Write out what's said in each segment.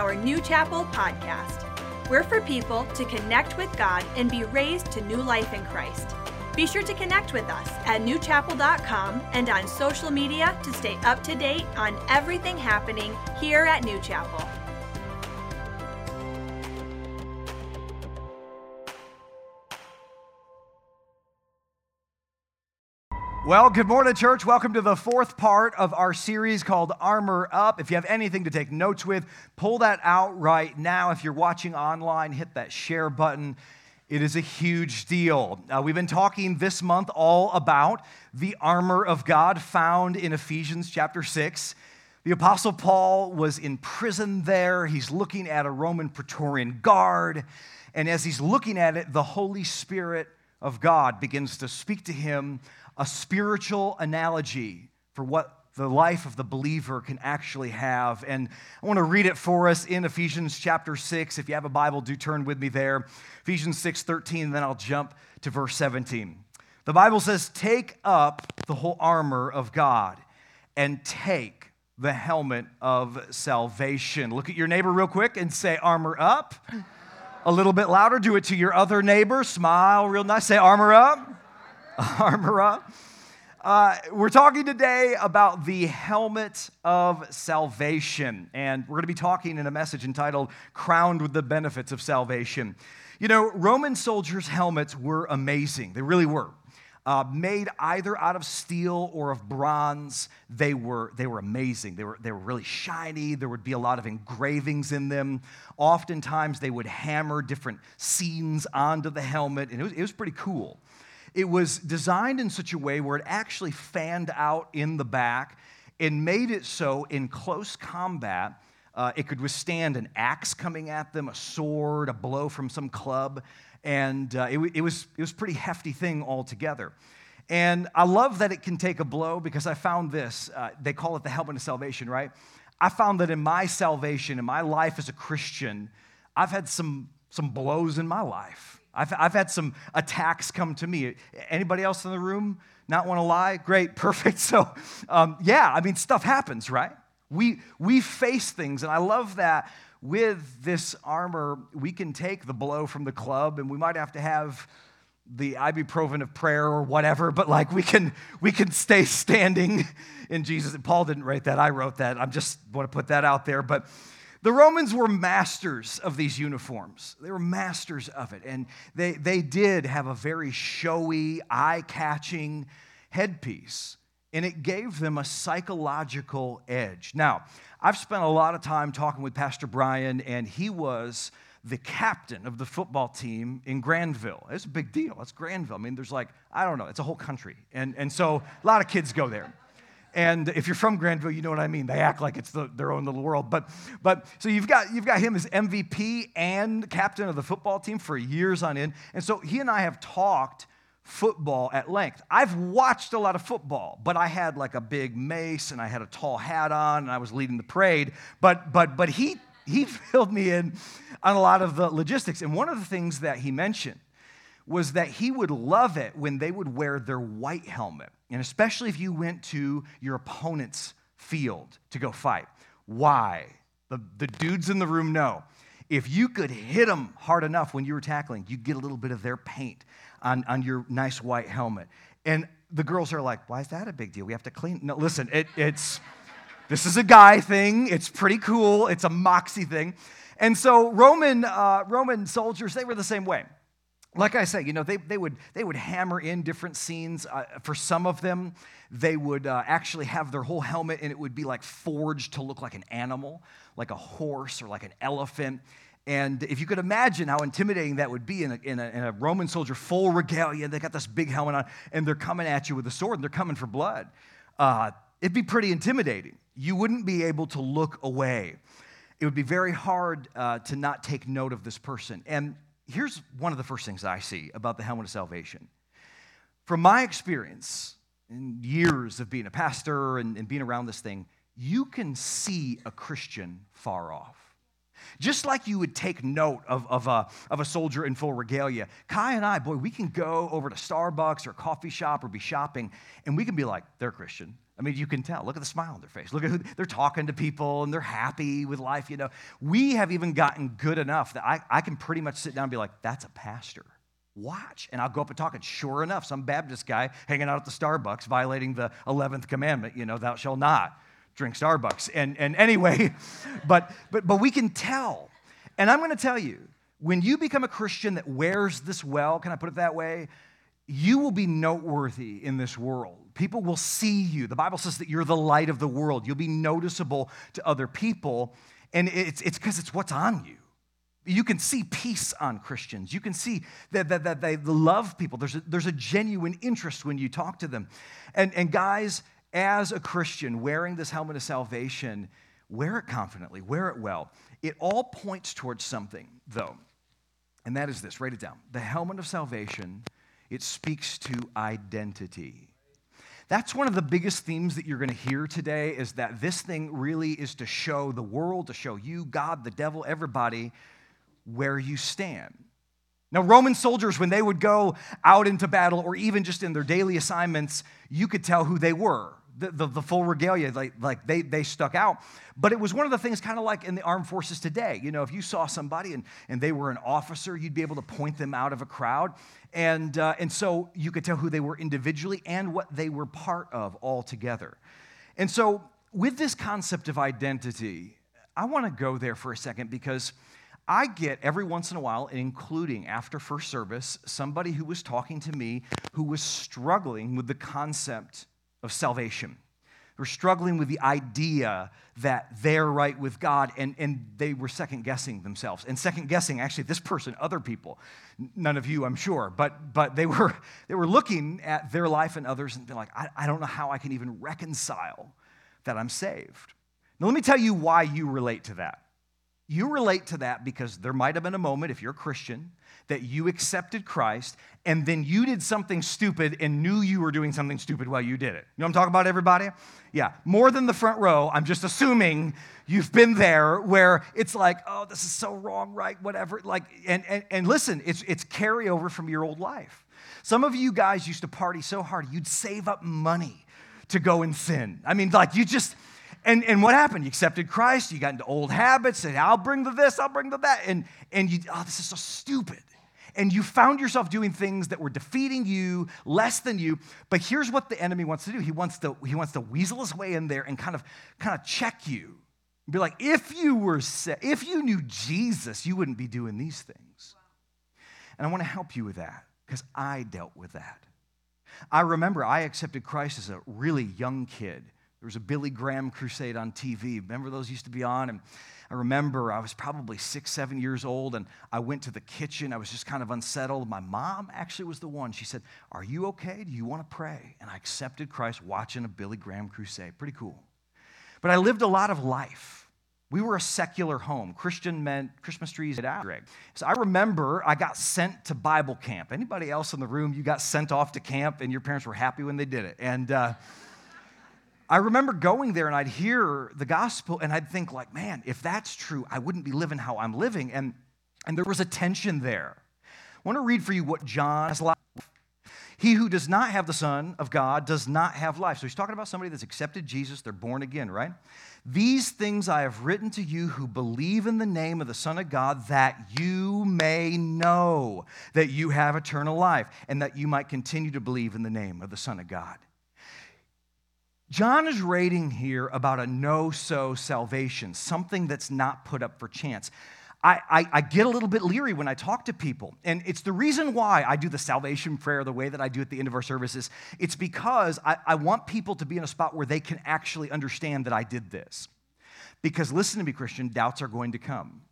our New Chapel podcast. We're for people to connect with God and be raised to new life in Christ. Be sure to connect with us at newchapel.com and on social media to stay up to date on everything happening here at New Chapel. Well, good morning, church. Welcome to the fourth part of our series called Armor Up. If you have anything to take notes with, pull that out right now. If you're watching online, hit that share button. It is a huge deal. Uh, we've been talking this month all about the armor of God found in Ephesians chapter 6. The Apostle Paul was in prison there. He's looking at a Roman Praetorian guard. And as he's looking at it, the Holy Spirit of God begins to speak to him a spiritual analogy for what the life of the believer can actually have. And I want to read it for us in Ephesians chapter 6. If you have a Bible, do turn with me there. Ephesians 6 13, then I'll jump to verse 17. The Bible says, Take up the whole armor of God and take the helmet of salvation. Look at your neighbor real quick and say, Armor up. A little bit louder. Do it to your other neighbor. Smile real nice. Say, Armor up. armor. Uh, we're talking today about the helmet of salvation, and we're going to be talking in a message entitled Crowned with the Benefits of Salvation. You know, Roman soldiers' helmets were amazing, they really were. Uh, made either out of steel or of bronze, they were, they were amazing. They were, they were really shiny. There would be a lot of engravings in them. Oftentimes, they would hammer different scenes onto the helmet, and it was, it was pretty cool. It was designed in such a way where it actually fanned out in the back and made it so in close combat, uh, it could withstand an axe coming at them, a sword, a blow from some club. And uh, it, it, was, it was pretty hefty thing altogether. And I love that it can take a blow because I found this. Uh, they call it the helmet of salvation, right? I found that in my salvation, in my life as a Christian, I've had some, some blows in my life. I've, I've had some attacks come to me. Anybody else in the room not want to lie? Great, perfect. So, um, yeah, I mean, stuff happens, right? We, we face things, and I love that with this armor, we can take the blow from the club, and we might have to have the ibuprofen of prayer or whatever, but like we can we can stay standing in Jesus. Paul didn't write that; I wrote that. I'm just want to put that out there, but the Romans were masters of these uniforms. They were masters of it. And they, they did have a very showy, eye catching headpiece. And it gave them a psychological edge. Now, I've spent a lot of time talking with Pastor Brian, and he was the captain of the football team in Grandville. It's a big deal. It's Grandville. I mean, there's like, I don't know, it's a whole country. And, and so a lot of kids go there. And if you're from Grandville, you know what I mean. They act like it's the, their own little world. But, but so you've got, you've got him as MVP and captain of the football team for years on end. And so he and I have talked football at length. I've watched a lot of football, but I had like a big mace and I had a tall hat on and I was leading the parade. But, but, but he, he filled me in on a lot of the logistics. And one of the things that he mentioned was that he would love it when they would wear their white helmet and especially if you went to your opponent's field to go fight. Why? The, the dudes in the room know. If you could hit them hard enough when you were tackling, you'd get a little bit of their paint on, on your nice white helmet. And the girls are like, why is that a big deal? We have to clean. No, listen, it, it's this is a guy thing. It's pretty cool. It's a moxie thing. And so Roman, uh, Roman soldiers, they were the same way like I say, you know, they, they, would, they would hammer in different scenes. Uh, for some of them, they would uh, actually have their whole helmet and it would be like forged to look like an animal, like a horse or like an elephant. And if you could imagine how intimidating that would be in a, in a, in a Roman soldier, full regalia, they got this big helmet on, and they're coming at you with a sword and they're coming for blood, uh, it'd be pretty intimidating. You wouldn't be able to look away. It would be very hard uh, to not take note of this person. And here's one of the first things I see about the helmet of salvation. From my experience in years of being a pastor and, and being around this thing, you can see a Christian far off. Just like you would take note of, of, a, of a soldier in full regalia, Kai and I, boy, we can go over to Starbucks or a coffee shop or be shopping, and we can be like, they're Christian. I mean, you can tell. Look at the smile on their face. Look at who they're talking to people and they're happy with life. You know, we have even gotten good enough that I, I can pretty much sit down and be like, that's a pastor. Watch. And I'll go up and talk. And sure enough, some Baptist guy hanging out at the Starbucks violating the 11th commandment, you know, thou shalt not drink Starbucks. And, and anyway, but, but, but we can tell. And I'm going to tell you, when you become a Christian that wears this well, can I put it that way? You will be noteworthy in this world. People will see you. The Bible says that you're the light of the world. You'll be noticeable to other people. And it's because it's, it's what's on you. You can see peace on Christians. You can see that, that, that they love people. There's a, there's a genuine interest when you talk to them. And, and guys, as a Christian, wearing this helmet of salvation, wear it confidently, wear it well. It all points towards something, though, and that is this write it down. The helmet of salvation, it speaks to identity. That's one of the biggest themes that you're going to hear today is that this thing really is to show the world, to show you, God, the devil, everybody, where you stand. Now, Roman soldiers, when they would go out into battle or even just in their daily assignments, you could tell who they were. The, the, the, full regalia, like, like they, they stuck out. But it was one of the things kind of like in the armed forces today. You know, if you saw somebody and, and they were an officer, you'd be able to point them out of a crowd. And, uh, and so you could tell who they were individually and what they were part of all together. And so, with this concept of identity, I want to go there for a second because I get every once in a while, including after first service, somebody who was talking to me who was struggling with the concept of salvation. They were struggling with the idea that they're right with God, and, and they were second guessing themselves. And second guessing, actually, this person, other people, none of you, I'm sure, but, but they, were, they were looking at their life and others and they're like, I, I don't know how I can even reconcile that I'm saved. Now, let me tell you why you relate to that. You relate to that because there might have been a moment, if you're a Christian, that you accepted Christ and then you did something stupid and knew you were doing something stupid while you did it. You know what I'm talking about, everybody? Yeah, more than the front row. I'm just assuming you've been there where it's like, oh, this is so wrong, right? Whatever. Like, and, and, and listen, it's, it's carryover from your old life. Some of you guys used to party so hard, you'd save up money to go and sin. I mean, like, you just, and, and what happened? You accepted Christ, you got into old habits, and I'll bring the this, I'll bring the that. And, and you, oh, this is so stupid. And you found yourself doing things that were defeating you, less than you. But here's what the enemy wants to do. He wants to, he wants to weasel his way in there and kind of, kind of check you. Be like, if you were, if you knew Jesus, you wouldn't be doing these things. And I want to help you with that because I dealt with that. I remember I accepted Christ as a really young kid. There was a Billy Graham crusade on TV. Remember those used to be on? And I remember I was probably six, seven years old, and I went to the kitchen. I was just kind of unsettled. My mom actually was the one. She said, Are you okay? Do you want to pray? And I accepted Christ watching a Billy Graham crusade. Pretty cool. But I lived a lot of life. We were a secular home. Christian meant Christmas trees at out. So I remember I got sent to Bible camp. Anybody else in the room, you got sent off to camp and your parents were happy when they did it. And uh, I remember going there and I'd hear the gospel and I'd think like, man, if that's true, I wouldn't be living how I'm living. And, and there was a tension there. I want to read for you what John has. He who does not have the Son of God does not have life. So he's talking about somebody that's accepted Jesus, they're born again, right? These things I have written to you who believe in the name of the Son of God, that you may know that you have eternal life, and that you might continue to believe in the name of the Son of God. John is writing here about a know so salvation, something that's not put up for chance. I, I, I, get a little bit leery when I talk to people. And it's the reason why I do the salvation prayer the way that I do at the end of our services. It's because I, I want people to be in a spot where they can actually understand that I did this. Because listen to me, Christian, doubts are going to come.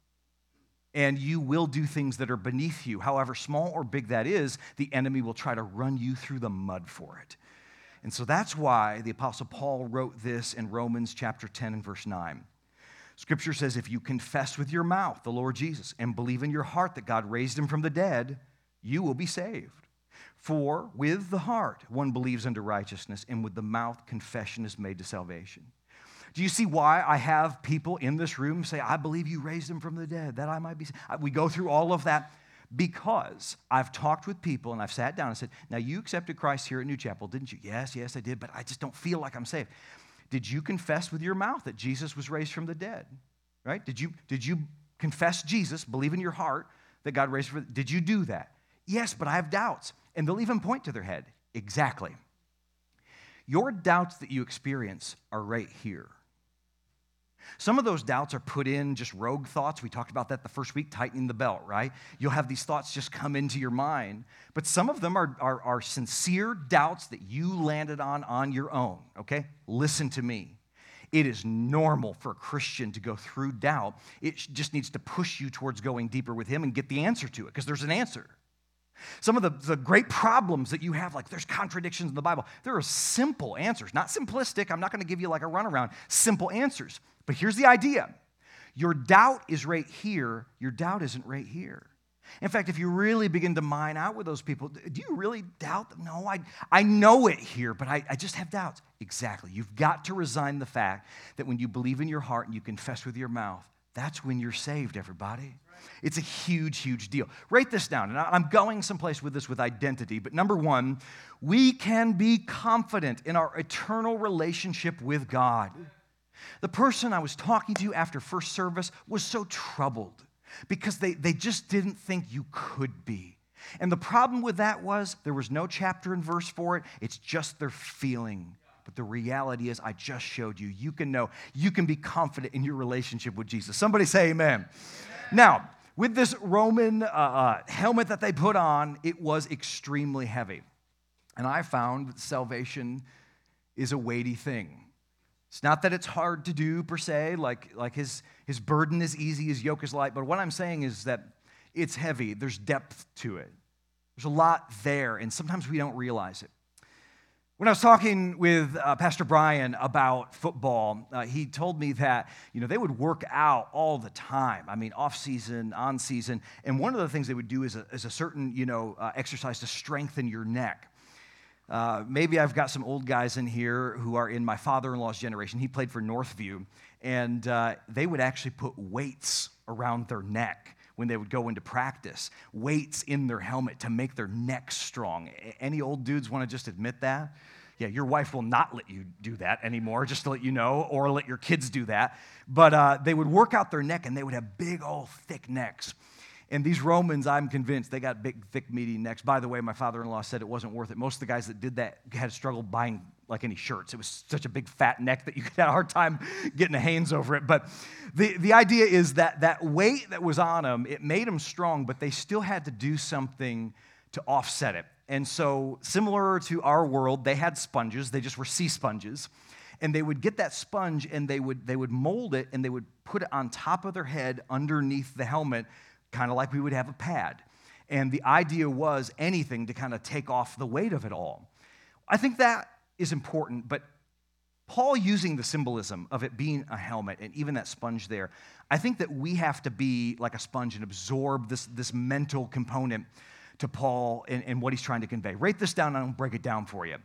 And you will do things that are beneath you. However small or big that is, the enemy will try to run you through the mud for it. And so that's why the Apostle Paul wrote this in Romans chapter 10 and verse 9. Scripture says, If you confess with your mouth the Lord Jesus and believe in your heart that God raised him from the dead, you will be saved. For with the heart one believes unto righteousness, and with the mouth confession is made to salvation. Do you see why I have people in this room say, I believe you raised him from the dead, that I might be? Saved? We go through all of that because I've talked with people and I've sat down and said, Now you accepted Christ here at New Chapel, didn't you? Yes, yes, I did, but I just don't feel like I'm saved. Did you confess with your mouth that Jesus was raised from the dead? Right? Did you, did you confess Jesus, believe in your heart that God raised from Did you do that? Yes, but I have doubts. And they'll even point to their head. Exactly. Your doubts that you experience are right here. Some of those doubts are put in just rogue thoughts. We talked about that the first week, tightening the belt, right? You'll have these thoughts just come into your mind. But some of them are, are, are sincere doubts that you landed on on your own, okay? Listen to me. It is normal for a Christian to go through doubt. It just needs to push you towards going deeper with Him and get the answer to it, because there's an answer. Some of the, the great problems that you have, like there's contradictions in the Bible, there are simple answers, not simplistic. I'm not going to give you like a runaround, simple answers. But here's the idea your doubt is right here, your doubt isn't right here. In fact, if you really begin to mine out with those people, do you really doubt them? No, I, I know it here, but I, I just have doubts. Exactly. You've got to resign the fact that when you believe in your heart and you confess with your mouth, that's when you're saved, everybody. It's a huge, huge deal. Write this down, and I'm going someplace with this with identity. But number one, we can be confident in our eternal relationship with God. The person I was talking to after first service was so troubled because they, they just didn't think you could be. And the problem with that was there was no chapter and verse for it, it's just their feeling. But the reality is, I just showed you. You can know, you can be confident in your relationship with Jesus. Somebody say amen. amen. Now, with this Roman uh, uh, helmet that they put on, it was extremely heavy. And I found that salvation is a weighty thing. It's not that it's hard to do per se, like, like his, his burden is easy, his yoke is light, but what I'm saying is that it's heavy. There's depth to it. There's a lot there, and sometimes we don't realize it. When I was talking with uh, Pastor Brian about football, uh, he told me that you know they would work out all the time. I mean, off season, on season, and one of the things they would do is a, is a certain you know uh, exercise to strengthen your neck. Uh, maybe I've got some old guys in here who are in my father in law's generation. He played for Northview, and uh, they would actually put weights around their neck when they would go into practice, weights in their helmet to make their neck strong. Any old dudes want to just admit that? Yeah, your wife will not let you do that anymore, just to let you know, or let your kids do that. But uh, they would work out their neck and they would have big, old, thick necks. And these Romans, I'm convinced, they got big, thick, meaty necks. By the way, my father in law said it wasn't worth it. Most of the guys that did that had struggled buying like any shirts. It was such a big fat neck that you had a hard time getting a hands over it. But the, the idea is that that weight that was on them, it made them strong, but they still had to do something to offset it. And so, similar to our world, they had sponges, they just were sea sponges. And they would get that sponge and they would, they would mold it and they would put it on top of their head underneath the helmet kind of like we would have a pad. And the idea was anything to kind of take off the weight of it all. I think that is important, but Paul using the symbolism of it being a helmet and even that sponge there, I think that we have to be like a sponge and absorb this, this mental component to Paul and, and what he's trying to convey. Write this down and I'll break it down for you.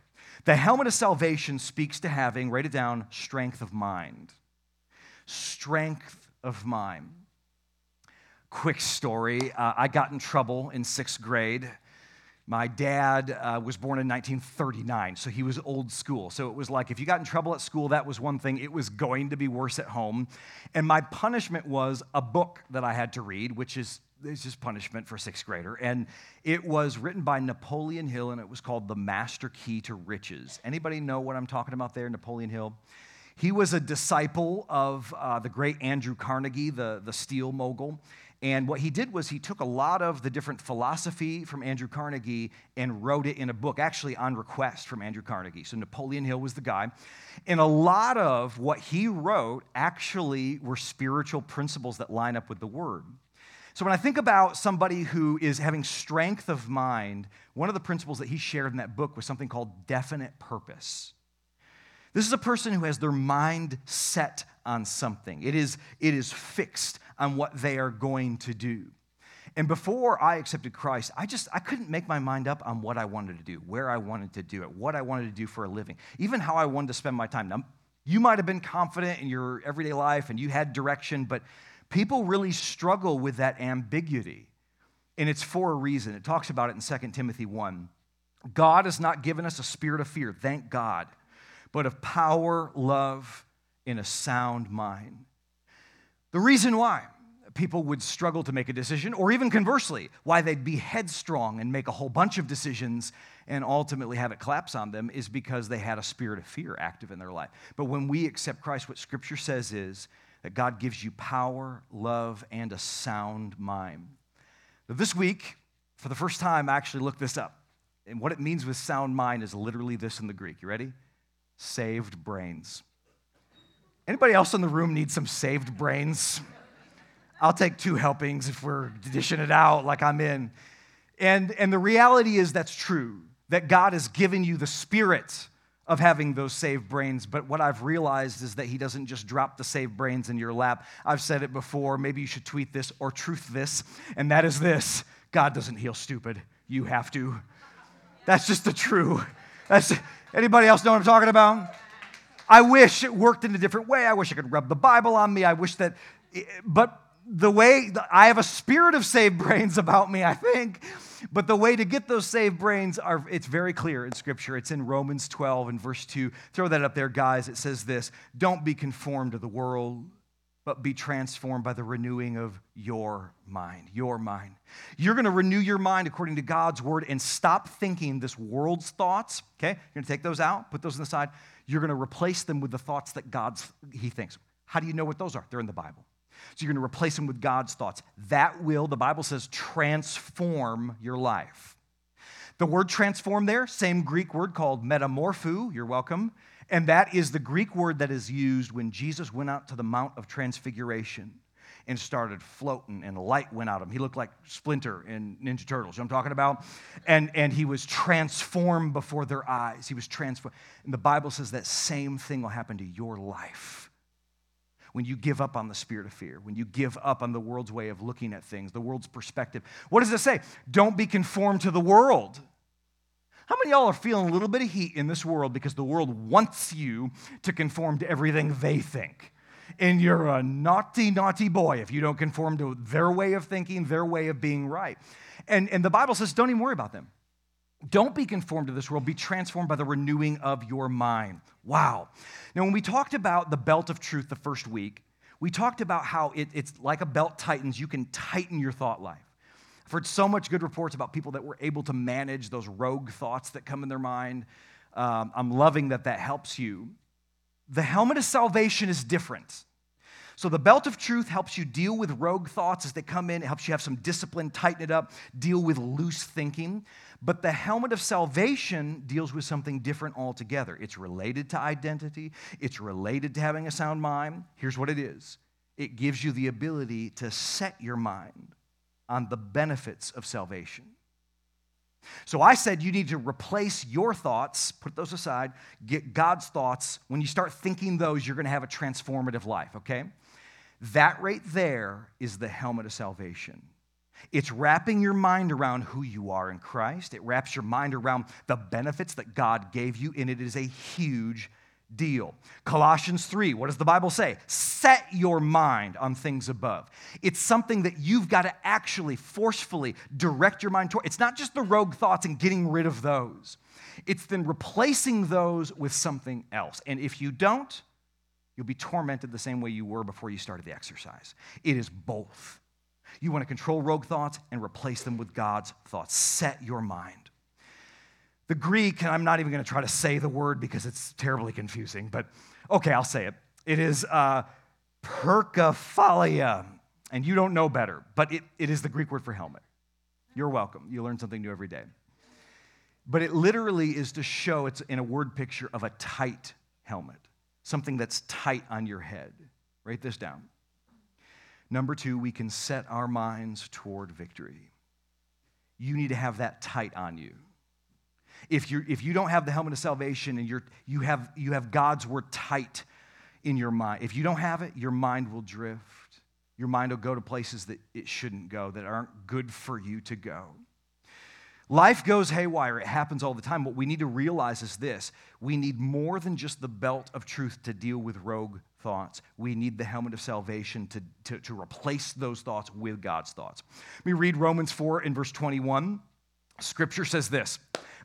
The helmet of salvation speaks to having, write it down, strength of mind. Strength of mind quick story. Uh, I got in trouble in sixth grade. My dad uh, was born in 1939, so he was old school. So it was like if you got in trouble at school, that was one thing. It was going to be worse at home. And my punishment was a book that I had to read, which is it's just punishment for a sixth grader. And it was written by Napoleon Hill, and it was called The Master Key to Riches. Anybody know what I'm talking about there, Napoleon Hill? He was a disciple of uh, the great Andrew Carnegie, the, the steel mogul. And what he did was he took a lot of the different philosophy from Andrew Carnegie and wrote it in a book, actually on request from Andrew Carnegie. So Napoleon Hill was the guy. And a lot of what he wrote actually were spiritual principles that line up with the word. So when I think about somebody who is having strength of mind, one of the principles that he shared in that book was something called definite purpose. This is a person who has their mind set on something. It is, it is fixed on what they are going to do. And before I accepted Christ, I just I couldn't make my mind up on what I wanted to do, where I wanted to do it, what I wanted to do for a living, even how I wanted to spend my time. Now, you might have been confident in your everyday life and you had direction, but people really struggle with that ambiguity. And it's for a reason. It talks about it in 2 Timothy 1. God has not given us a spirit of fear, thank God, but of power, love, and a sound mind. The reason why people would struggle to make a decision, or even conversely, why they'd be headstrong and make a whole bunch of decisions and ultimately have it collapse on them, is because they had a spirit of fear active in their life. But when we accept Christ, what Scripture says is that God gives you power, love, and a sound mind. Now, this week, for the first time, I actually looked this up. And what it means with sound mind is literally this in the Greek. You ready? Saved brains. Anybody else in the room need some saved brains? I'll take two helpings if we're dishing it out like I'm in. And, and the reality is that's true, that God has given you the spirit of having those saved brains. But what I've realized is that He doesn't just drop the saved brains in your lap. I've said it before. Maybe you should tweet this or truth this, and that is this God doesn't heal stupid. You have to. That's just the true. That's, anybody else know what I'm talking about? I wish it worked in a different way. I wish I could rub the Bible on me. I wish that, eh, but the way, I have a spirit of saved brains about me, I think. But the way to get those saved brains are, it's very clear in Scripture. It's in Romans 12 and verse 2. Throw that up there, guys. It says this Don't be conformed to the world, but be transformed by the renewing of your mind. Your mind. You're going to renew your mind according to God's word and stop thinking this world's thoughts. Okay? You're going to take those out, put those on the side. You're going to replace them with the thoughts that God's He thinks. How do you know what those are? They're in the Bible. So you're going to replace them with God's thoughts. That will, the Bible says, transform your life. The word transform there, same Greek word called metamorpho, you're welcome. And that is the Greek word that is used when Jesus went out to the Mount of Transfiguration and started floating, and light went out of him. He looked like Splinter in Ninja Turtles, you know I'm talking about? And, and he was transformed before their eyes. He was transformed. And the Bible says that same thing will happen to your life when you give up on the spirit of fear, when you give up on the world's way of looking at things, the world's perspective. What does it say? Don't be conformed to the world. How many of y'all are feeling a little bit of heat in this world because the world wants you to conform to everything they think? And you're a naughty, naughty boy if you don't conform to their way of thinking, their way of being right. And, and the Bible says, don't even worry about them. Don't be conformed to this world, be transformed by the renewing of your mind. Wow. Now, when we talked about the belt of truth the first week, we talked about how it, it's like a belt tightens, you can tighten your thought life. I've heard so much good reports about people that were able to manage those rogue thoughts that come in their mind. Um, I'm loving that that helps you. The helmet of salvation is different. So, the belt of truth helps you deal with rogue thoughts as they come in. It helps you have some discipline, tighten it up, deal with loose thinking. But the helmet of salvation deals with something different altogether. It's related to identity, it's related to having a sound mind. Here's what it is it gives you the ability to set your mind on the benefits of salvation. So I said you need to replace your thoughts, put those aside, get God's thoughts. When you start thinking those, you're going to have a transformative life, okay? That right there is the helmet of salvation. It's wrapping your mind around who you are in Christ. It wraps your mind around the benefits that God gave you, and it is a huge deal. Colossians 3, what does the Bible say? Set your mind on things above. It's something that you've got to actually forcefully direct your mind toward. It's not just the rogue thoughts and getting rid of those, it's then replacing those with something else. And if you don't, you'll be tormented the same way you were before you started the exercise. It is both. You want to control rogue thoughts and replace them with God's thoughts. Set your mind. The Greek, and I'm not even going to try to say the word because it's terribly confusing, but okay, I'll say it. It is uh, and you don't know better, but it, it is the Greek word for helmet. You're welcome. You learn something new every day. But it literally is to show it's in a word picture of a tight helmet, something that's tight on your head. Write this down. Number two, we can set our minds toward victory. You need to have that tight on you. If, you if you don't have the helmet of salvation and you're, you, have, you have God's word tight in your mind, if you don't have it, your mind will drift. Your mind will go to places that it shouldn't go, that aren't good for you to go. Life goes haywire. It happens all the time. What we need to realize is this we need more than just the belt of truth to deal with rogue thoughts. We need the helmet of salvation to, to, to replace those thoughts with God's thoughts. Let me read Romans 4 in verse 21. Scripture says this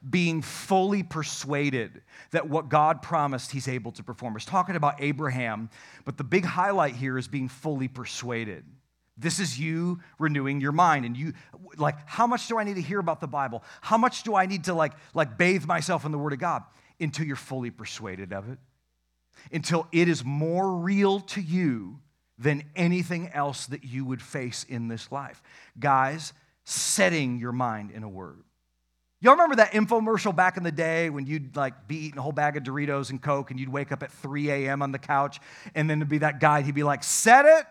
being fully persuaded that what God promised, he's able to perform. It's talking about Abraham, but the big highlight here is being fully persuaded. This is you renewing your mind. And you, like, how much do I need to hear about the Bible? How much do I need to, like, like bathe myself in the Word of God? Until you're fully persuaded of it. Until it is more real to you than anything else that you would face in this life. Guys, setting your mind in a word. Y'all remember that infomercial back in the day when you'd like be eating a whole bag of Doritos and Coke and you'd wake up at 3 a.m. on the couch and then there'd be that guy, he'd be like, set it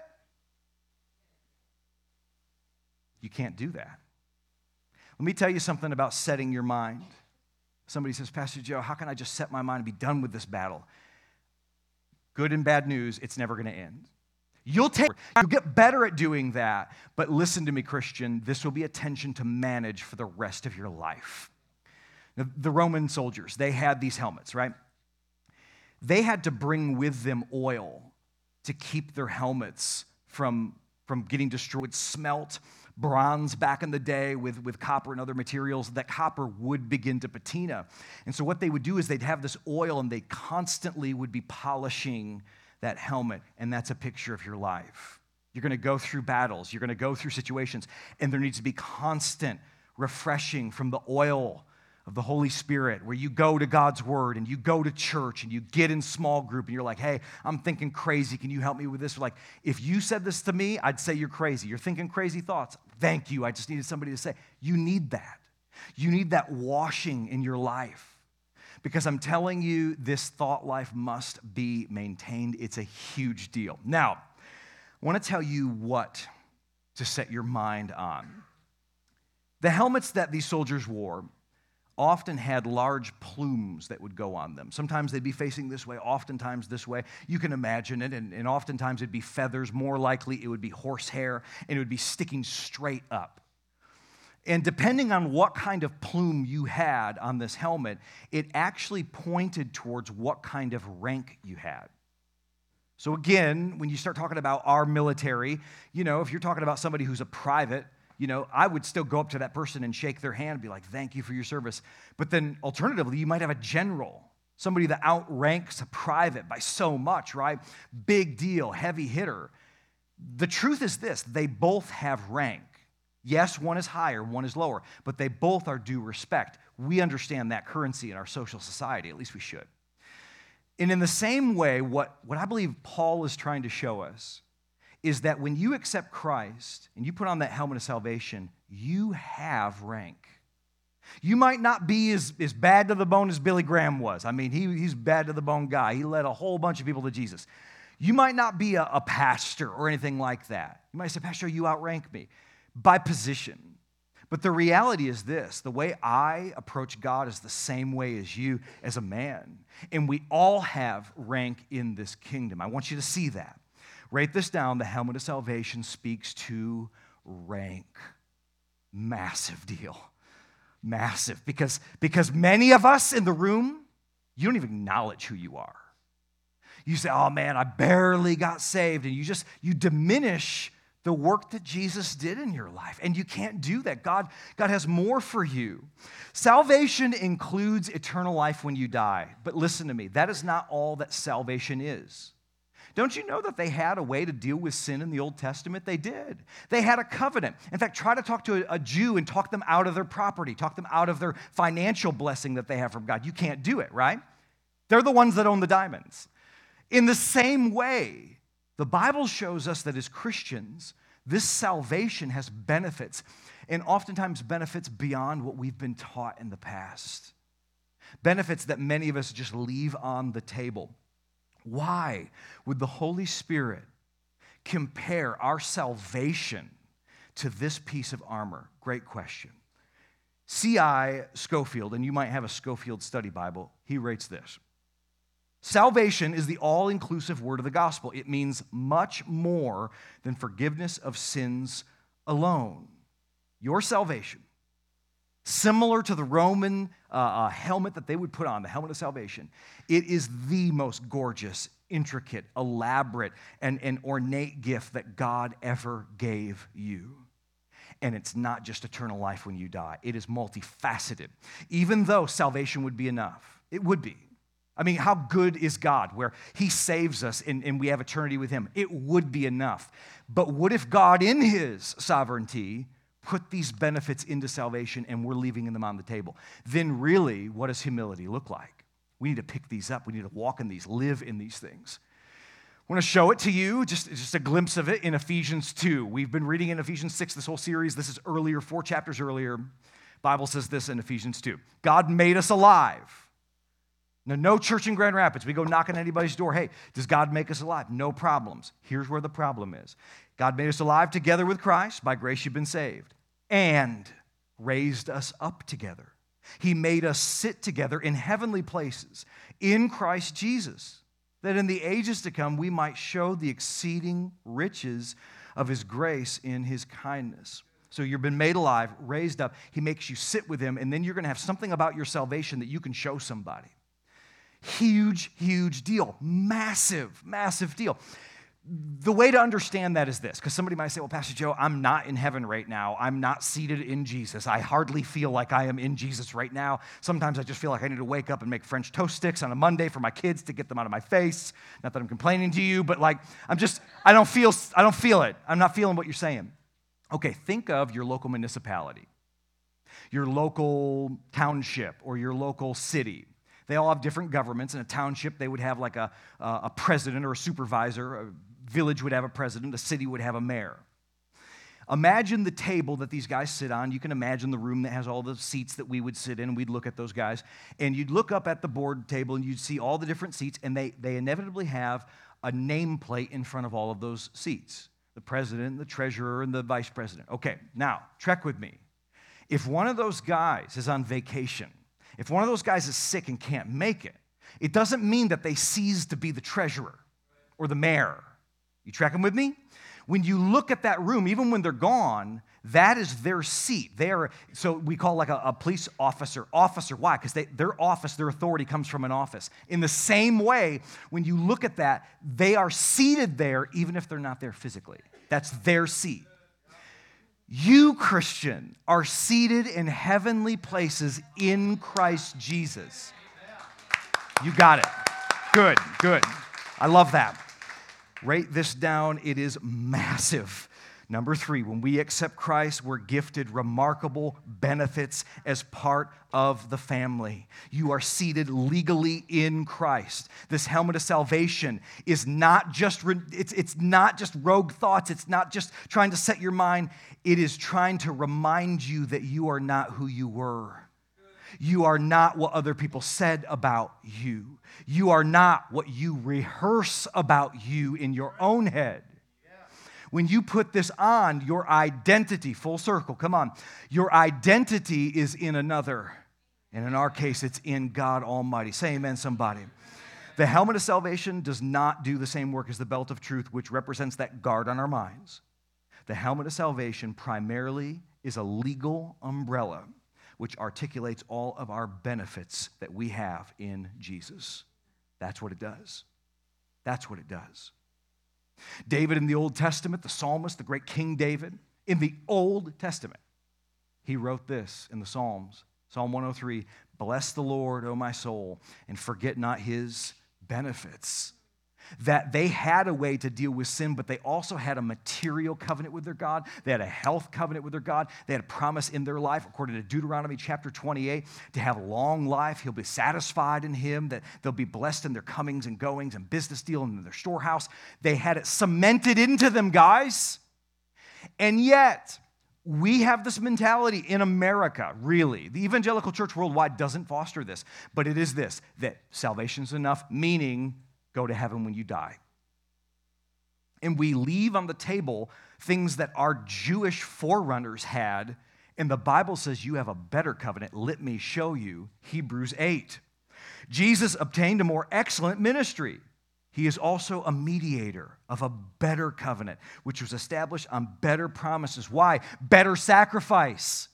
You can't do that. Let me tell you something about setting your mind. Somebody says, Pastor Joe, how can I just set my mind and be done with this battle? Good and bad news, it's never going to end. You'll take you'll get better at doing that, but listen to me, Christian, this will be a tension to manage for the rest of your life. The Roman soldiers, they had these helmets, right? They had to bring with them oil to keep their helmets from, from getting destroyed, smelt, bronze back in the day with, with copper and other materials, that copper would begin to patina. And so, what they would do is they'd have this oil and they constantly would be polishing that helmet. And that's a picture of your life. You're going to go through battles, you're going to go through situations, and there needs to be constant refreshing from the oil of the Holy Spirit, where you go to God's Word and you go to church and you get in small group and you're like, hey, I'm thinking crazy. Can you help me with this? Like, if you said this to me, I'd say you're crazy. You're thinking crazy thoughts. Thank you. I just needed somebody to say, you need that. You need that washing in your life. Because I'm telling you, this thought life must be maintained. It's a huge deal. Now, I want to tell you what to set your mind on. The helmets that these soldiers wore often had large plumes that would go on them. Sometimes they'd be facing this way, oftentimes this way. You can imagine it, and, and oftentimes it'd be feathers. More likely, it would be horsehair, and it would be sticking straight up. And depending on what kind of plume you had on this helmet, it actually pointed towards what kind of rank you had. So, again, when you start talking about our military, you know, if you're talking about somebody who's a private, you know, I would still go up to that person and shake their hand and be like, thank you for your service. But then alternatively, you might have a general, somebody that outranks a private by so much, right? Big deal, heavy hitter. The truth is this they both have rank. Yes, one is higher, one is lower, but they both are due respect. We understand that currency in our social society, at least we should. And in the same way, what, what I believe Paul is trying to show us is that when you accept Christ and you put on that helmet of salvation, you have rank. You might not be as, as bad to the bone as Billy Graham was. I mean, he, he's bad to the bone guy. He led a whole bunch of people to Jesus. You might not be a, a pastor or anything like that. You might say, Pastor, you outrank me by position. But the reality is this the way I approach God is the same way as you as a man. And we all have rank in this kingdom. I want you to see that. Write this down the helmet of salvation speaks to rank. Massive deal. Massive. Because, because many of us in the room, you don't even acknowledge who you are. You say, oh man, I barely got saved. And you just, you diminish the work that Jesus did in your life. And you can't do that. God, God has more for you. Salvation includes eternal life when you die. But listen to me, that is not all that salvation is. Don't you know that they had a way to deal with sin in the Old Testament? They did. They had a covenant. In fact, try to talk to a, a, Jew and talk them out of their property, talk them out of their financial blessing that they have from God. You can't do it, right? They're the ones that own the diamonds. In the same way, the Bible shows us that as Christians, this salvation has benefits, and oftentimes benefits beyond what we've been taught in the past. Benefits that many of us just leave on the table. Why would the Holy Spirit compare our salvation to this piece of armor? Great question. C.I. Scofield, and you might have a Scofield study Bible, he writes this Salvation is the all inclusive word of the gospel. It means much more than forgiveness of sins alone. Your salvation similar to the Roman uh, uh, helmet that they would put on, the helmet of salvation. It is the most gorgeous, intricate, elaborate, and, and ornate gift that God ever gave you. And it's not just eternal life when you die, it is multifaceted. Even though salvation would be enough, it would be. I mean, how good is God where He saves us and, and we have eternity with Him? It would be enough. But what if God, in His sovereignty, put these benefits into salvation and we're leaving them on the table? Then, really, what does humility look like? We need to pick these up. We need to walk in these, live in these things. I want to show it to you, just, just a glimpse of it in Ephesians 2. We've been reading in Ephesians 6 this whole series. This is earlier, four chapters earlier. Bible says this in Ephesians 2. God made us alive now, no church in Grand Rapids. We go knocking on anybody's door. Hey, does God make us alive? No problems. Here's where the problem is God made us alive together with Christ. By grace, you've been saved, and raised us up together. He made us sit together in heavenly places in Christ Jesus, that in the ages to come we might show the exceeding riches of His grace in His kindness. So you've been made alive, raised up. He makes you sit with Him, and then you're going to have something about your salvation that you can show somebody. Huge, huge deal. Massive, massive deal. The way to understand that is this, because somebody might say, Well, Pastor Joe, I'm not in heaven right now. I'm not seated in Jesus. I hardly feel like I am in Jesus right now. Sometimes I just feel like I need to wake up and make French toast sticks on a Monday for my kids to get them out of my face. Not that I'm complaining to you, but like, I'm just, I don't feel, I don't feel it. I'm not feeling what you're saying. Okay, think of your local municipality, your local township, or your local city they all have different governments. In a township, they would have like a, a president or a supervisor. A village would have a president. A city would have a mayor. Imagine the table that these guys sit on. You can imagine the room that has all the seats that we would sit in. We'd look at those guys. And you'd look up at the board table and you'd see all the different seats, and they, they inevitably have a nameplate in front of all of those seats the president, the treasurer, and the vice president. Okay, now, trek with me. If one of those guys is on vacation if one of those guys is sick and can't make it, it doesn't mean that they cease to be the treasurer or the mayor. You tracking with me? When you look at that room, even when they're gone, that is their seat. They are, so we call like a, a police officer, officer. Why? Because their office, their authority comes from an office. In the same way, when you look at that, they are seated there even if they're not there physically. That's their seat. You, Christian, are seated in heavenly places in Christ Jesus. You got it. Good, good. I love that. Write this down. It is massive. Number three, when we accept Christ, we're gifted remarkable benefits as part of the family. You are seated legally in Christ. This helmet of salvation is not just it's, it's not just rogue thoughts, it's not just trying to set your mind, it is trying to remind you that you are not who you were. You are not what other people said about you. You are not what you rehearse about you in your own head. When you put this on, your identity, full circle, come on, your identity is in another. And in our case, it's in God Almighty. Say amen, somebody. The helmet of salvation does not do the same work as the belt of truth, which represents that guard on our minds. The helmet of salvation primarily is a legal umbrella which articulates all of our benefits that we have in Jesus. That's what it does. That's what it does. David in the Old Testament, the psalmist, the great King David, in the Old Testament, he wrote this in the Psalms Psalm 103 Bless the Lord, O my soul, and forget not his benefits that they had a way to deal with sin, but they also had a material covenant with their God. They had a health covenant with their God. They had a promise in their life, according to Deuteronomy chapter 28, to have a long life. He'll be satisfied in Him, that they'll be blessed in their comings and goings and business deal in their storehouse. They had it cemented into them, guys. And yet, we have this mentality in America, really. The evangelical church worldwide doesn't foster this, but it is this that salvation's enough, meaning go to heaven when you die. And we leave on the table things that our Jewish forerunners had, and the Bible says you have a better covenant. Let me show you Hebrews 8. Jesus obtained a more excellent ministry. He is also a mediator of a better covenant, which was established on better promises. Why? Better sacrifice.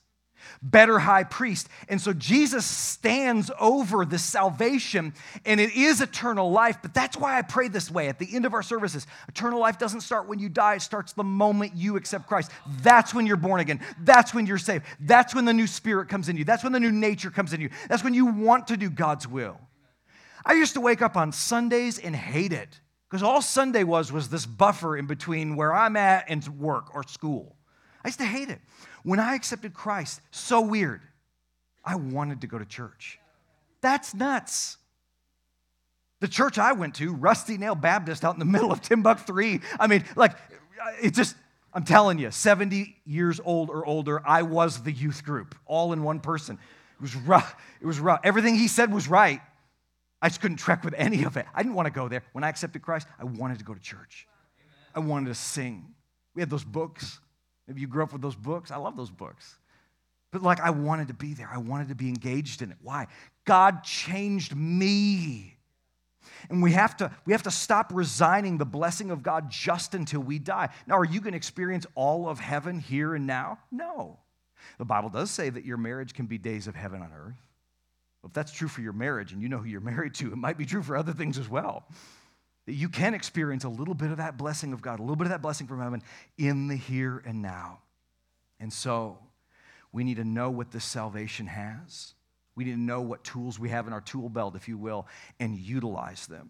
Better high priest. And so Jesus stands over the salvation, and it is eternal life. But that's why I pray this way at the end of our services. Eternal life doesn't start when you die, it starts the moment you accept Christ. That's when you're born again. That's when you're saved. That's when the new spirit comes in you. That's when the new nature comes in you. That's when you want to do God's will. I used to wake up on Sundays and hate it because all Sunday was was this buffer in between where I'm at and work or school. I used to hate it. When I accepted Christ, so weird, I wanted to go to church. That's nuts. The church I went to, Rusty Nail Baptist out in the middle of Timbuktu, I mean, like, it just, I'm telling you, 70 years old or older, I was the youth group, all in one person. It was rough. It was rough. Everything he said was right. I just couldn't trek with any of it. I didn't want to go there. When I accepted Christ, I wanted to go to church. I wanted to sing. We had those books. Maybe you grew up with those books. I love those books. But like, I wanted to be there. I wanted to be engaged in it. Why? God changed me. And we have to, we have to stop resigning the blessing of God just until we die. Now, are you going to experience all of heaven here and now? No. The Bible does say that your marriage can be days of heaven on earth. Well, if that's true for your marriage and you know who you're married to, it might be true for other things as well that you can experience a little bit of that blessing of God, a little bit of that blessing from heaven in the here and now. And so we need to know what this salvation has. We need to know what tools we have in our tool belt, if you will, and utilize them.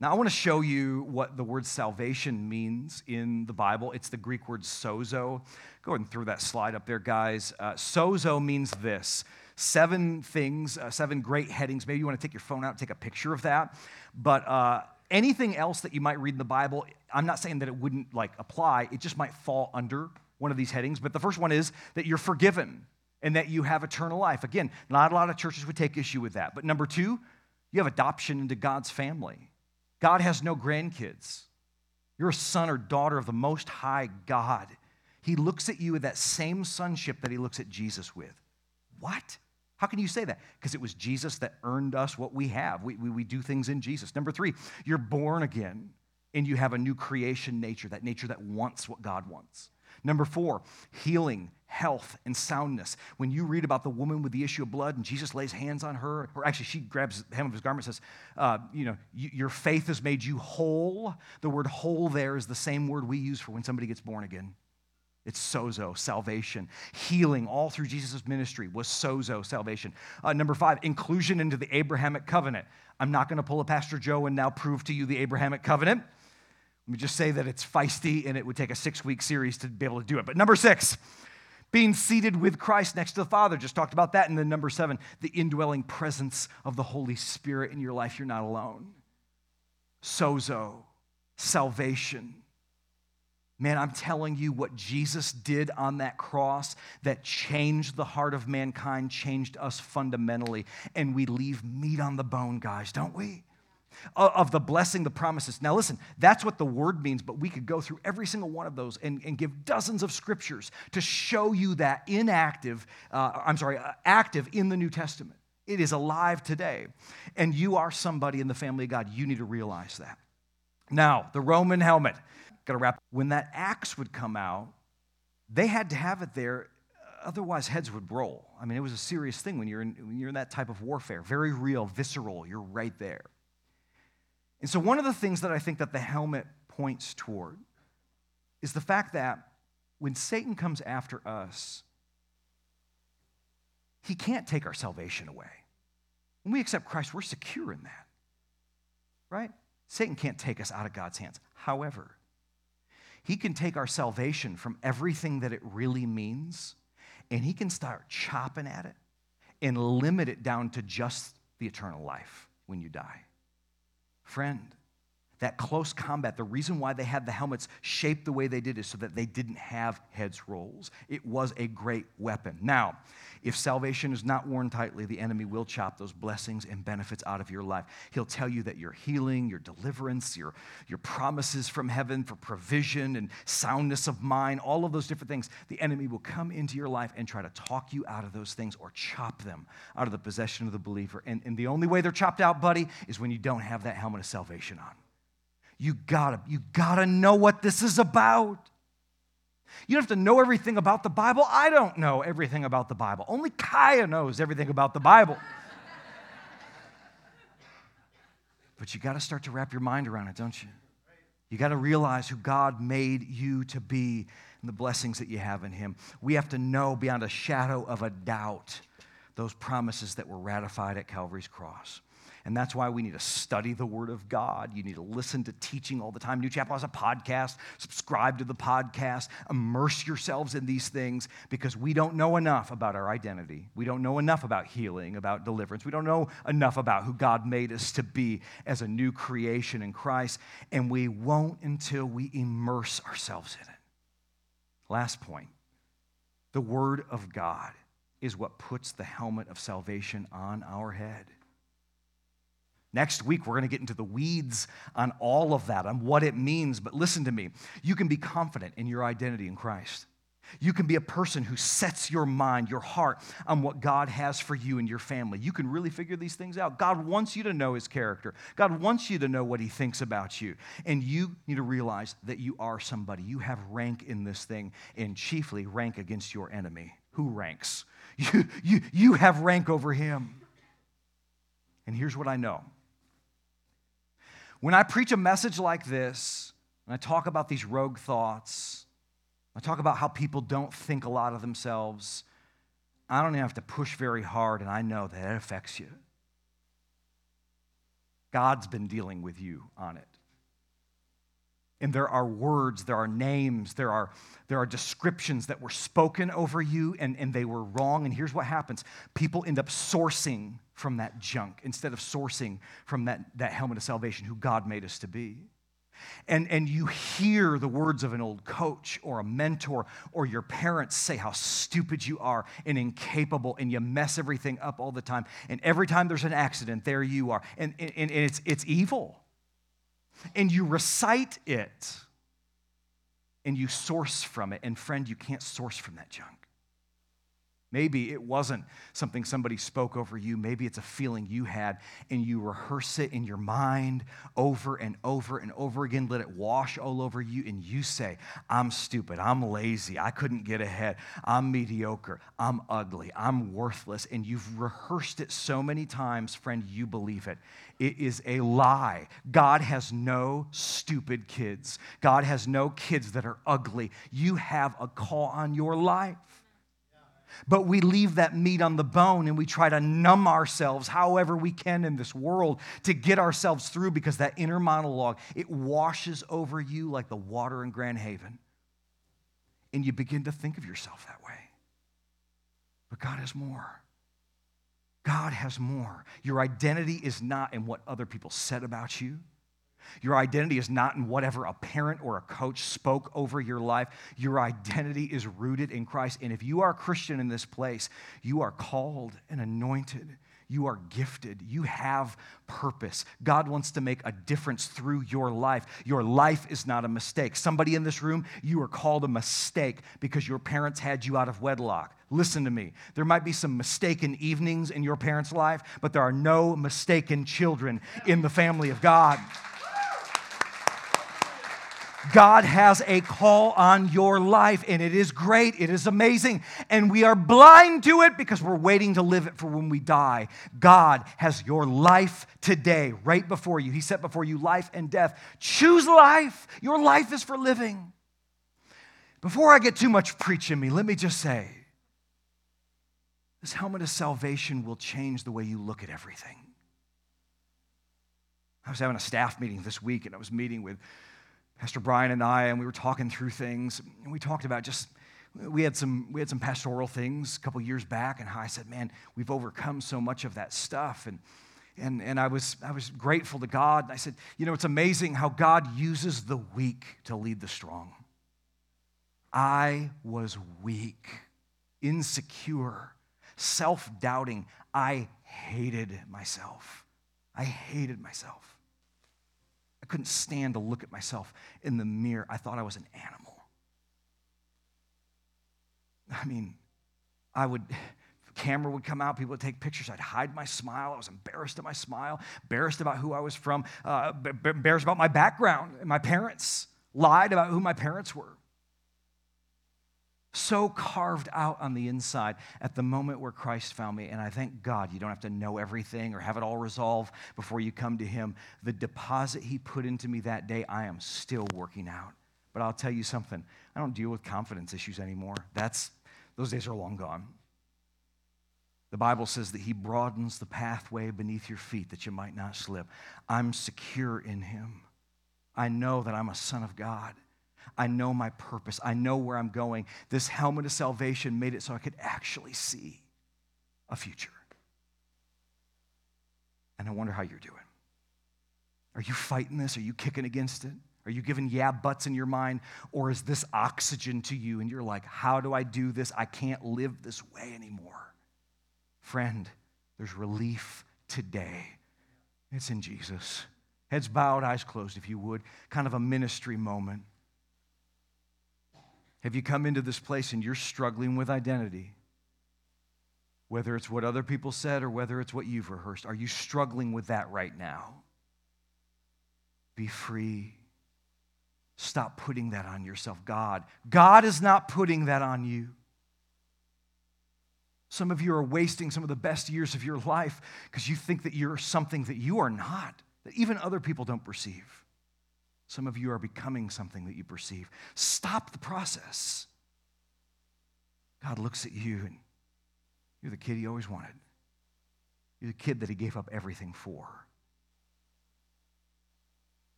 Now, I want to show you what the word salvation means in the Bible. It's the Greek word sozo. Go ahead and throw that slide up there, guys. Uh, sozo means this seven things, uh, seven great headings. Maybe you want to take your phone out, and take a picture of that. But uh, anything else that you might read in the Bible, I'm not saying that it wouldn't like apply, it just might fall under one of these headings. But the first one is that you're forgiven and that you have eternal life. Again, not a lot of churches would take issue with that. But number two, you have adoption into God's family. God has no grandkids. You're a son or daughter of the Most High God. He looks at you with that same sonship that he looks at Jesus with. What? How can you say that? Because it was Jesus that earned us what we have. We, we, we, do things in Jesus. Number three, you're born again and you have a new creation nature, that nature that wants what God wants. Number four, healing, health, and soundness. When you read about the woman with the issue of blood and Jesus lays hands on her, or actually she grabs the hem of his garment and says, uh, you know, your faith has made you whole. The word whole there is the same word we use for when somebody gets born again. It's sozo, salvation. Healing all through Jesus' ministry was sozo, salvation. Uh, number five, inclusion into the Abrahamic covenant. I'm not going to pull a Pastor Joe and now prove to you the Abrahamic covenant. Let me just say that it's feisty and it would take a six week series to be able to do it. But number six, being seated with Christ next to the Father. Just talked about that. And then number seven, the indwelling presence of the Holy Spirit in your life. You're not alone. Sozo, salvation. Man, I'm telling you what Jesus did on that cross that changed the heart of mankind, changed us fundamentally. And we leave meat on the bone, guys, don't we? Of the blessing, the promises. Now, listen, that's what the word means, but we could go through every single one of those and, and give dozens of scriptures to show you that inactive, uh, I'm sorry, uh, active in the New Testament. It is alive today. And you are somebody in the family of God. You need to realize that. Now, the Roman helmet got to wrap. When that axe would come out, they had to have it there, otherwise heads would roll. I mean, it was a serious thing when you're in, when you're in that type of warfare. Very real, visceral. You're right there. And so, one of the things that I think that the helmet points toward is the fact that when Satan comes after us, he can't take our salvation away. When we accept Christ, we're secure in that, right? Satan can't take us out of God's hands. However, he can take our salvation from everything that it really means and he can start chopping at it and limit it down to just the eternal life when you die. Friend, that close combat, the reason why they had the helmets shaped the way they did is so that they didn't have heads rolls. It was a great weapon. Now, if salvation is not worn tightly, the enemy will chop those blessings and benefits out of your life. He'll tell you that your healing, your deliverance, your, your promises from heaven for provision and soundness of mind, all of those different things, the enemy will come into your life and try to talk you out of those things or chop them out of the possession of the believer. And, and the only way they're chopped out, buddy, is when you don't have that helmet of salvation on. You gotta, you gotta know what this is about. You don't have to know everything about the Bible. I don't know everything about the Bible. Only Kaya knows everything about the Bible. but you got to start to wrap your mind around it, don't you? You got to realize who God made you to be and the blessings that you have in Him. We have to know beyond a shadow of a doubt those promises that were ratified at Calvary's cross. And that's why we need to study the Word of God. You need to listen to teaching all the time. New Chapel has a podcast. Subscribe to the podcast. Immerse yourselves in these things because we don't know enough about our identity. We don't know enough about healing, about deliverance. We don't know enough about who God made us to be as a new creation in Christ. And we won't until we immerse ourselves in it. Last point the Word of God is what puts the helmet of salvation on our head. Next week, we're going to get into the weeds on all of that, on what it means. But listen to me you can be confident in your identity in Christ. You can be a person who sets your mind, your heart on what God has for you and your family. You can really figure these things out. God wants you to know his character, God wants you to know what he thinks about you. And you need to realize that you are somebody. You have rank in this thing, and chiefly rank against your enemy. Who ranks? You, you, you have rank over him. And here's what I know when I preach a message like this, and I talk about these rogue thoughts, I talk about how people don't think a lot of themselves, I don't even have to push very hard, and I know that it affects you. God's been dealing with you on it. And there are words, there are names, there are, there are descriptions that were spoken over you and, and they were wrong. And here's what happens people end up sourcing from that junk instead of sourcing from that, that helmet of salvation, who God made us to be. And, and you hear the words of an old coach or a mentor or your parents say how stupid you are and incapable and you mess everything up all the time. And every time there's an accident, there you are. And, and, and it's, it's evil and you recite it and you source from it. And friend, you can't source from that junk. Maybe it wasn't something somebody spoke over you. Maybe it's a feeling you had, and you rehearse it in your mind over and over and over again. Let it wash all over you, and you say, I'm stupid. I'm lazy. I couldn't get ahead. I'm mediocre. I'm ugly. I'm worthless. And you've rehearsed it so many times, friend, you believe it. It is a lie. God has no stupid kids, God has no kids that are ugly. You have a call on your life. But we leave that meat on the bone and we try to numb ourselves however we can in this world to get ourselves through because that inner monologue, it washes over you like the water in Grand Haven. And you begin to think of yourself that way. But God has more. God has more. Your identity is not in what other people said about you. Your identity is not in whatever a parent or a coach spoke over your life. Your identity is rooted in Christ. And if you are a Christian in this place, you are called and anointed. You are gifted. You have purpose. God wants to make a difference through your life. Your life is not a mistake. Somebody in this room, you are called a mistake because your parents had you out of wedlock. Listen to me. There might be some mistaken evenings in your parents' life, but there are no mistaken children in the family of God. God has a call on your life, and it is great. It is amazing. And we are blind to it because we're waiting to live it for when we die. God has your life today, right before you. He set before you life and death. Choose life. Your life is for living. Before I get too much preaching me, let me just say this helmet of salvation will change the way you look at everything. I was having a staff meeting this week, and I was meeting with Pastor Brian and I, and we were talking through things, and we talked about just we had some we had some pastoral things a couple years back, and how I said, "Man, we've overcome so much of that stuff," and and and I was I was grateful to God. And I said, "You know, it's amazing how God uses the weak to lead the strong." I was weak, insecure, self-doubting. I hated myself. I hated myself couldn't stand to look at myself in the mirror. I thought I was an animal. I mean, I would, camera would come out, people would take pictures. I'd hide my smile. I was embarrassed at my smile, embarrassed about who I was from, uh, embarrassed about my background. My parents lied about who my parents were. So carved out on the inside at the moment where Christ found me. And I thank God you don't have to know everything or have it all resolved before you come to Him. The deposit He put into me that day, I am still working out. But I'll tell you something I don't deal with confidence issues anymore. That's, those days are long gone. The Bible says that He broadens the pathway beneath your feet that you might not slip. I'm secure in Him. I know that I'm a son of God. I know my purpose. I know where I'm going. This helmet of salvation made it so I could actually see a future. And I wonder how you're doing. Are you fighting this? Are you kicking against it? Are you giving yeah buts in your mind? Or is this oxygen to you and you're like, how do I do this? I can't live this way anymore. Friend, there's relief today. It's in Jesus. Heads bowed, eyes closed, if you would. Kind of a ministry moment. Have you come into this place and you're struggling with identity? Whether it's what other people said or whether it's what you've rehearsed, are you struggling with that right now? Be free. Stop putting that on yourself. God, God is not putting that on you. Some of you are wasting some of the best years of your life because you think that you're something that you are not, that even other people don't perceive. Some of you are becoming something that you perceive. Stop the process. God looks at you and you're the kid he always wanted. You're the kid that he gave up everything for.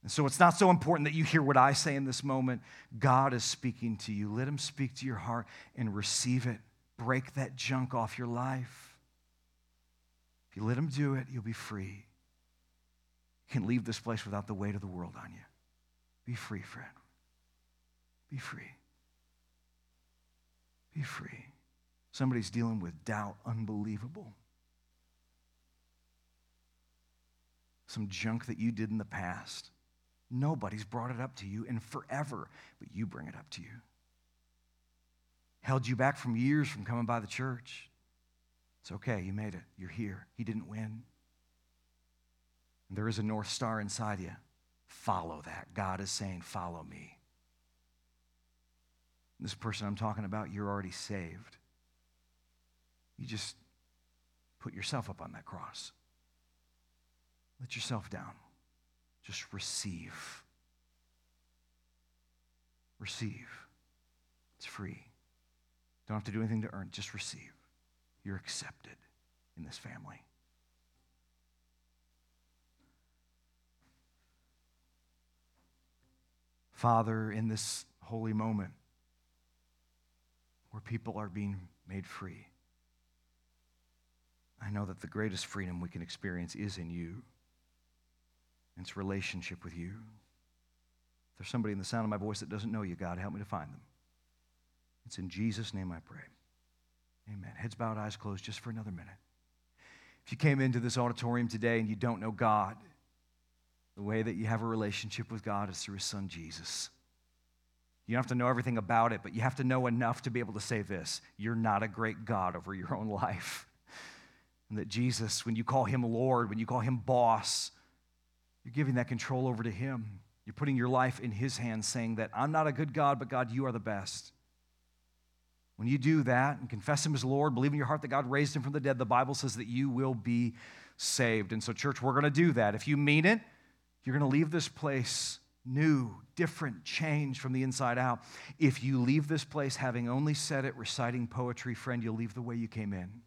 And so it's not so important that you hear what I say in this moment. God is speaking to you. Let him speak to your heart and receive it. Break that junk off your life. If you let him do it, you'll be free. You can leave this place without the weight of the world on you. Be free, friend. Be free. Be free. Somebody's dealing with doubt, unbelievable. Some junk that you did in the past. Nobody's brought it up to you in forever, but you bring it up to you. Held you back from years from coming by the church. It's okay, you made it. You're here. He didn't win. And there is a North Star inside you. Follow that. God is saying, Follow me. This person I'm talking about, you're already saved. You just put yourself up on that cross. Let yourself down. Just receive. Receive. It's free. Don't have to do anything to earn, just receive. You're accepted in this family. Father, in this holy moment where people are being made free, I know that the greatest freedom we can experience is in you. It's relationship with you. If there's somebody in the sound of my voice that doesn't know you, God, help me to find them. It's in Jesus' name I pray. Amen. Heads bowed, eyes closed, just for another minute. If you came into this auditorium today and you don't know God, the way that you have a relationship with God is through His Son, Jesus. You don't have to know everything about it, but you have to know enough to be able to say this You're not a great God over your own life. And that Jesus, when you call Him Lord, when you call Him boss, you're giving that control over to Him. You're putting your life in His hands, saying that I'm not a good God, but God, you are the best. When you do that and confess Him as Lord, believe in your heart that God raised Him from the dead, the Bible says that you will be saved. And so, church, we're going to do that. If you mean it, you're going to leave this place new, different, changed from the inside out. If you leave this place having only said it, reciting poetry, friend, you'll leave the way you came in.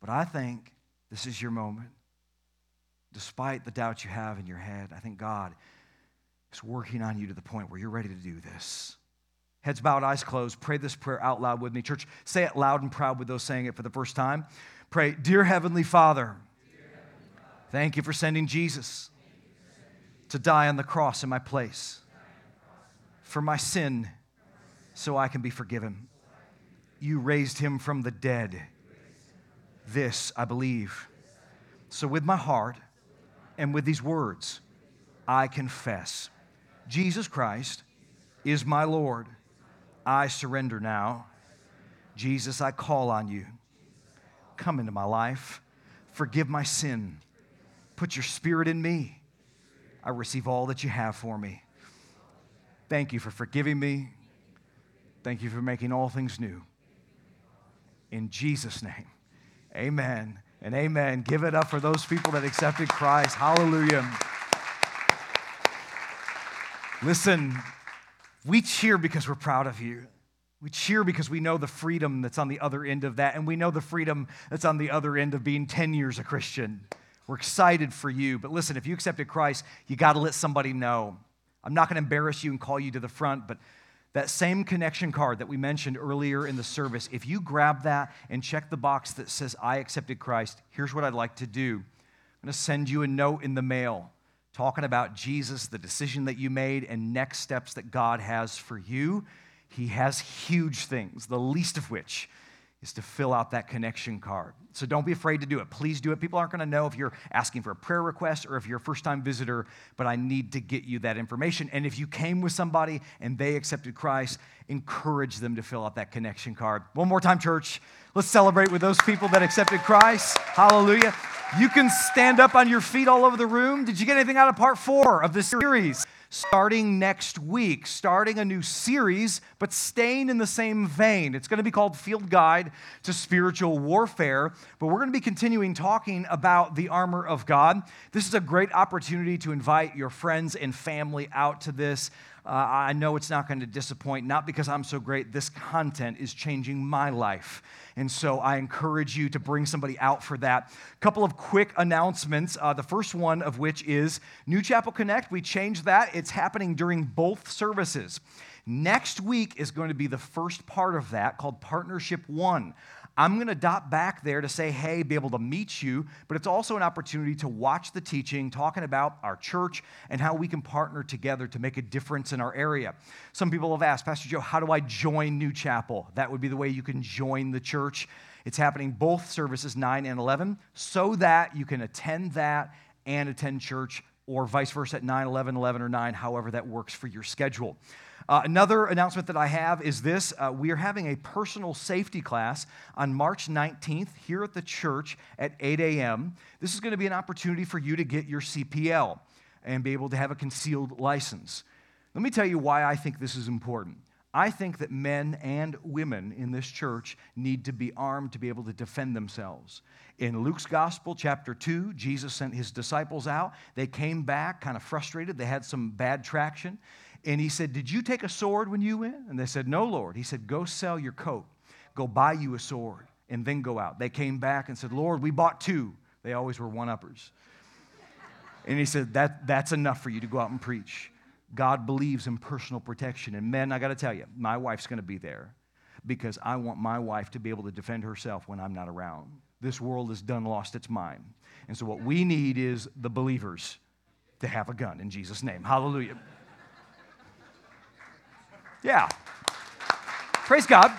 But I think this is your moment. Despite the doubts you have in your head, I think God is working on you to the point where you're ready to do this. Heads bowed, eyes closed. Pray this prayer out loud with me. Church, say it loud and proud with those saying it for the first time. Pray, Dear Heavenly Father, Dear Heavenly Father thank you for sending Jesus to die on the cross in my place for my sin so I can be forgiven. You raised him from the dead. This I believe. So, with my heart and with these words, I confess Jesus Christ is my Lord. I surrender now. Jesus, I call on you. Come into my life. Forgive my sin. Put your spirit in me I receive all that you have for me. Thank you for forgiving me Thank you for making all things new. In Jesus' name, amen and amen. Give it up for those people that accepted Christ. Hallelujah. Listen, we cheer because we're proud of you. We cheer because we know the freedom that's on the other end of that, and we know the freedom that's on the other end of being 10 years a Christian. We're excited for you. But listen, if you accepted Christ, you got to let somebody know. I'm not going to embarrass you and call you to the front, but that same connection card that we mentioned earlier in the service, if you grab that and check the box that says, I accepted Christ, here's what I'd like to do. I'm going to send you a note in the mail talking about Jesus, the decision that you made, and next steps that God has for you. He has huge things, the least of which is to fill out that connection card. So don't be afraid to do it. Please do it. People aren't going to know if you're asking for a prayer request or if you're a first time visitor, but I need to get you that information. And if you came with somebody and they accepted Christ, encourage them to fill out that connection card. One more time, church. Let's celebrate with those people that accepted Christ. Hallelujah. You can stand up on your feet all over the room. Did you get anything out of part four of this series? Starting next week, starting a new series, but staying in the same vein. It's going to be called Field Guide to Spiritual Warfare, but we're going to be continuing talking about the armor of God. This is a great opportunity to invite your friends and family out to this. Uh, I know it's not going to disappoint, not because I'm so great. This content is changing my life. And so I encourage you to bring somebody out for that. A couple of quick announcements. Uh, the first one of which is New Chapel Connect. We changed that, it's happening during both services. Next week is going to be the first part of that called Partnership One. I'm going to dot back there to say, hey, be able to meet you, but it's also an opportunity to watch the teaching, talking about our church and how we can partner together to make a difference in our area. Some people have asked, Pastor Joe, how do I join New Chapel? That would be the way you can join the church. It's happening both services, 9 and 11, so that you can attend that and attend church, or vice versa at 9, 11, 11, or 9, however that works for your schedule. Uh, another announcement that I have is this uh, we are having a personal safety class on March 19th here at the church at 8 a.m. This is going to be an opportunity for you to get your CPL and be able to have a concealed license. Let me tell you why I think this is important. I think that men and women in this church need to be armed to be able to defend themselves. In Luke's Gospel, chapter 2, Jesus sent his disciples out. They came back kind of frustrated. They had some bad traction. And he said, Did you take a sword when you went? And they said, No, Lord. He said, Go sell your coat, go buy you a sword, and then go out. They came back and said, Lord, we bought two. They always were one uppers. And he said, that, That's enough for you to go out and preach. God believes in personal protection. And men, I got to tell you, my wife's going to be there because I want my wife to be able to defend herself when I'm not around. This world has done lost its mind. And so, what we need is the believers to have a gun in Jesus' name. Hallelujah. Yeah. Praise God.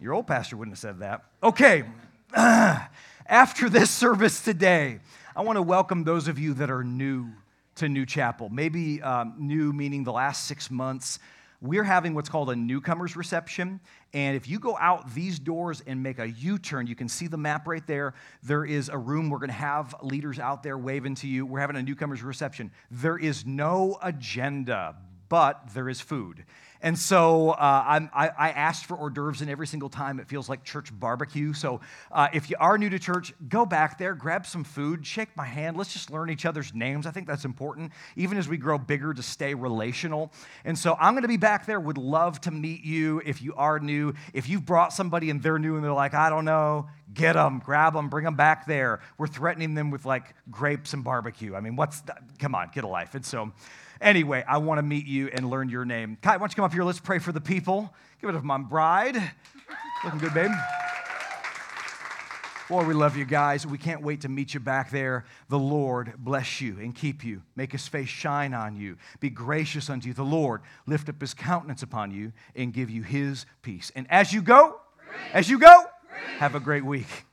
Your old pastor wouldn't have said that. Okay. After this service today, I want to welcome those of you that are new to New Chapel. Maybe um, new meaning the last six months. We're having what's called a newcomers reception. And if you go out these doors and make a U turn, you can see the map right there. There is a room. We're going to have leaders out there waving to you. We're having a newcomers reception. There is no agenda, but there is food. And so uh, I, I asked for hors d'oeuvres, and every single time it feels like church barbecue. So uh, if you are new to church, go back there, grab some food, shake my hand. Let's just learn each other's names. I think that's important, even as we grow bigger, to stay relational. And so I'm going to be back there. Would love to meet you if you are new. If you've brought somebody and they're new and they're like, I don't know, get them, grab them, bring them back there. We're threatening them with like grapes and barbecue. I mean, what's that? Come on, get a life. And so, Anyway, I want to meet you and learn your name. Kai, why don't you come up here? Let's pray for the people. Give it up, my bride. Looking good, babe. Boy, we love you guys. We can't wait to meet you back there. The Lord bless you and keep you, make his face shine on you, be gracious unto you. The Lord lift up his countenance upon you and give you his peace. And as you go, as you go, have a great week.